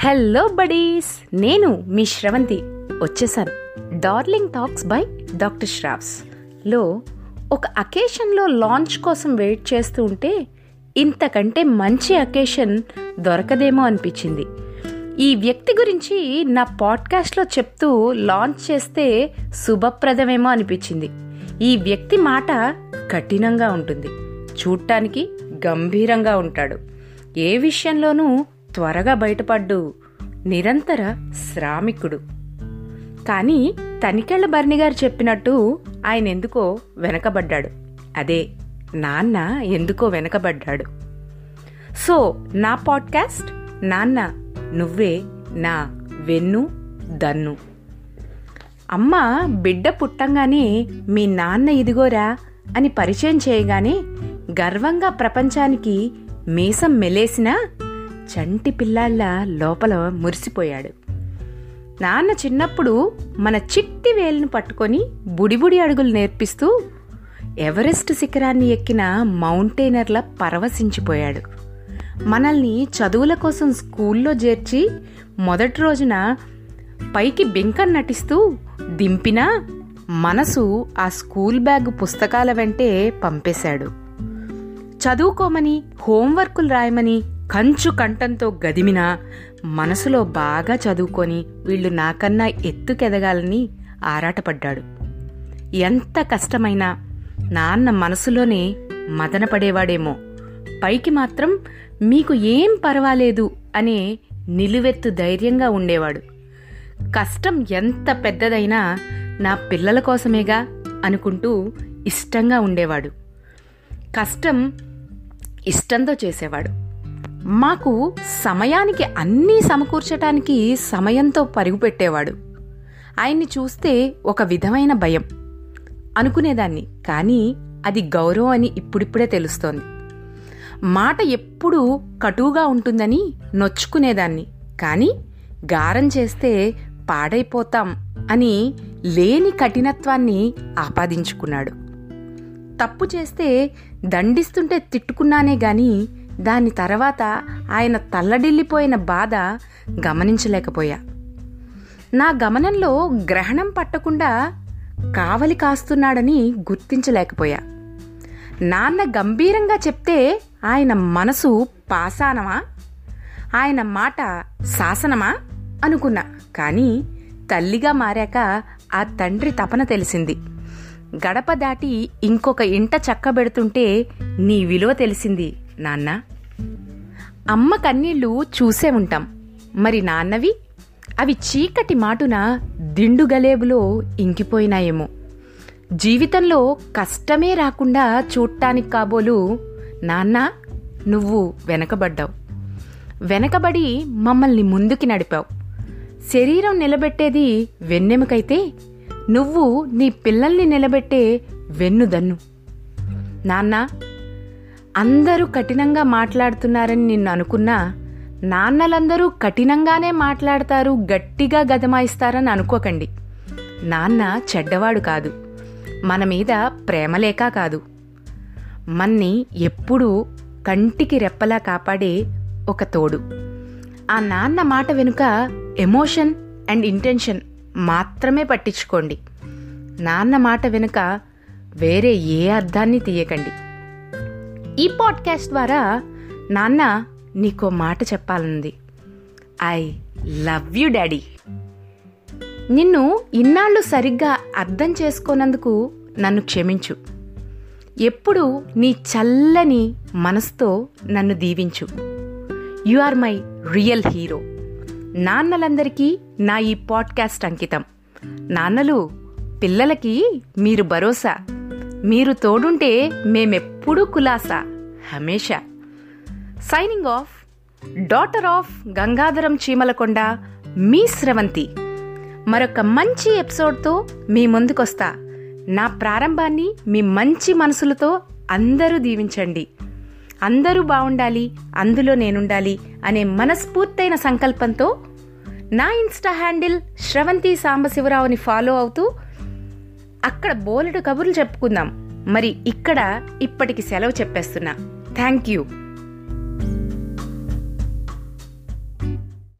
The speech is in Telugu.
హలో బడీస్ నేను మీ శ్రవంతి. వచ్చేసాను. డార్లింగ్ టాక్స్ బై డాక్టర్ శ్రావ్స్లో ఒక అకేషన్లో లాంచ్ కోసం వెయిట్ చేస్తూ ఉంటే ఇంతకంటే మంచి అకేషన్ దొరకదేమో అనిపించింది. ఈ వ్యక్తి గురించి నా పాడ్కాస్ట్లో చెప్తూ లాంచ్ చేస్తే శుభప్రదమేమో అనిపించింది. ఈ వ్యక్తి మాట కఠినంగా ఉంటుంది. చూడటానికి గంభీరంగా ఉంటాడు. ఏ విషయంలోనూ త్వరగా బయటపడ్డు. నిరంతర శ్రామికుడు. కానీ తనికెళ్ళ బర్నిగారు గారు చెప్పినట్టు ఆయన ఎందుకో వెనకబడ్డాడు. అదే నాన్న ఎందుకో వెనకబడ్డాడు. సో నా పాడ్కాస్ట్? నాన్న నువ్వే నా వెన్ను దన్ను. అమ్మ బిడ్డ పుట్టంగానే మీ నాన్న ఇదిగోరా అని పరిచయం చేయగానే గర్వంగా ప్రపంచానికి మీసం మెలేసినా చంటి పిల్లాళ్ళ లోపల మురిసిపోయాడు. నాన్న చిన్నప్పుడు మన చిట్టి వేలును పట్టుకొని బుడిబుడి అడుగులు నేర్పిస్తూ ఎవరెస్ట్ శిఖరాన్ని ఎక్కిన మౌంటైనర్ల పరవశించిపోయాడు. మనల్ని చదువుల కోసం స్కూల్లో చేర్చి మొదటి రోజున పైకి బింకన్ నటిస్తూ దింపినా మనసు ఆ స్కూల్ బ్యాగ్ పుస్తకాల వెంటే పంపేశాడు. చదువుకోమని హోంవర్కులు రాయమని కంచు కంఠంతో గదిమిన మనసులో బాగా చదువుకొని వీళ్ళు నాకన్నా ఎత్తుకెదగాలని ఆరాటపడ్డాడు. ఎంత కష్టమైనా నాన్న మనసులోనే మదనపడేవాడేమో. పైకి మాత్రం మీకు ఏం పర్వాలేదు అనే నిలువెత్తు ధైర్యంగా ఉండేవాడు. కష్టం ఎంత పెద్దదైనా నా పిల్లల కోసమేగా అనుకుంటూ ఇష్టంగా ఉండేవాడు. కష్టం ఇష్టంతో చేసేవాడు. మాకు సమయానికి అన్నీ సమకూర్చటానికి సమయంతో పరుగు పెట్టేవాడు ఆయన్ని చూస్తే ఒక విధమైన భయం. అనుకునేదాన్ని కానీ అది గౌరవం అని ఇప్పుడిప్పుడే తెలుస్తోంది. మాట ఎప్పుడూ కటువుగా ఉంటుందని నొచ్చుకునేదాన్ని కానీ గారం చేస్తే పాడైపోతాం అని లేని కఠినత్వాన్ని ఆపాదించుకున్నాడు. తప్పు చేస్తే దండిస్తుంటే తిట్టుకున్నానే గాని దాని తర్వాత ఆయన తల్లడిల్లిపోయిన బాధ గమనించలేకపోయా. నా గమనంలో గ్రహణం పట్టకుండా కావలి కాస్తున్నాడని గుర్తించలేకపోయా. నాన్న గంభీరంగా చెప్తే ఆయన మనసు పాసానమా? ఆయన మాట శాసనమా? అనుకున్నా కానీ తల్లిగా మారాక ఆ తండ్రి తపన తెలిసింది. గడప దాటి ఇంకొక ఇంట చక్కబెడుతుంటే నీ విలువ తెలిసింది. నాన్న అమ్మ కన్నీళ్ళు చూసే ఉంటాం. మరి నాన్నవి? అవి చీకటి మాటున దిండు గలేబులో ఇంకిపోయినాయేమో. జీవితంలో కష్టమే రాకుండా చూడటానికి కాబోలు నాన్న నువ్వు వెనకబడ్డావు. వెనకబడి మమ్మల్ని ముందుకి నడిపావు. శరీరం నిలబెట్టేది వెన్నెముకైతే నువ్వు నీ పిల్లల్ని నిలబెట్టే వెన్నుదన్ను. నాన్న అందరూ కఠినంగా మాట్లాడుతున్నారని నిన్ను అనుకున్నా నాన్నలందరూ కఠినంగానే మాట్లాడతారు గట్టిగా గదమాయిస్తారని అనుకోకండి. నాన్న చెడ్డవాడు కాదు. మన మీద ప్రేమలేక కాదు. మన్ని ఎప్పుడూ కంటికి రెప్పలా కాపాడే ఒక తోడు. ఆ నాన్న మాట వెనుక ఎమోషన్ అండ్ ఇంటెన్షన్ మాత్రమే పట్టించుకోండి. నాన్న మాట వెనుక వేరే ఏ అర్థాన్ని తీయకండి. ఈ పాడ్కాస్ట్ ద్వారా నాన్న నీకో మాట చెప్పాలనుంది. I love you daddy. నిన్ను ఇన్నాళ్ళు సరిగ్గా అర్థం చేసుకోనందుకు నన్ను క్షమించు. ఎప్పుడు నీ చల్లని మనసుతో నన్ను దీవించు. You are my real hero. నాన్నలందరికీ నా ఈ పాడ్కాస్ట్ అంకితం. నాన్నలు పిల్లలకి మీరు భరోసా. మీరు తోడుంటే మేమెప్పుడూ కులాసా. హమేషా. Signing off daughter of Gangadharam Cheemalakonda మీ స్రవంతి. మరొక మంచి ఎపిసోడ్తో మీ ముందుకొస్తా. నా ప్రారంభాన్ని మీ మంచి మనసులతో అందరూ దీవించండి. అందరూ బాగుండాలి అందులో నేనుండాలి అనే మనస్ఫూర్తైన సంకల్పంతో నా ఇన్స్టా హ్యాండిల్ శ్రవంతి సాంబశివరావుని ఫాలో అవుతూ అక్కడ బోలెడు కబుర్లు చెప్పుకుందాం. మరి ఇక్కడ ఇప్పటికి సెలవు చెప్పేస్తున్నా. Thank you.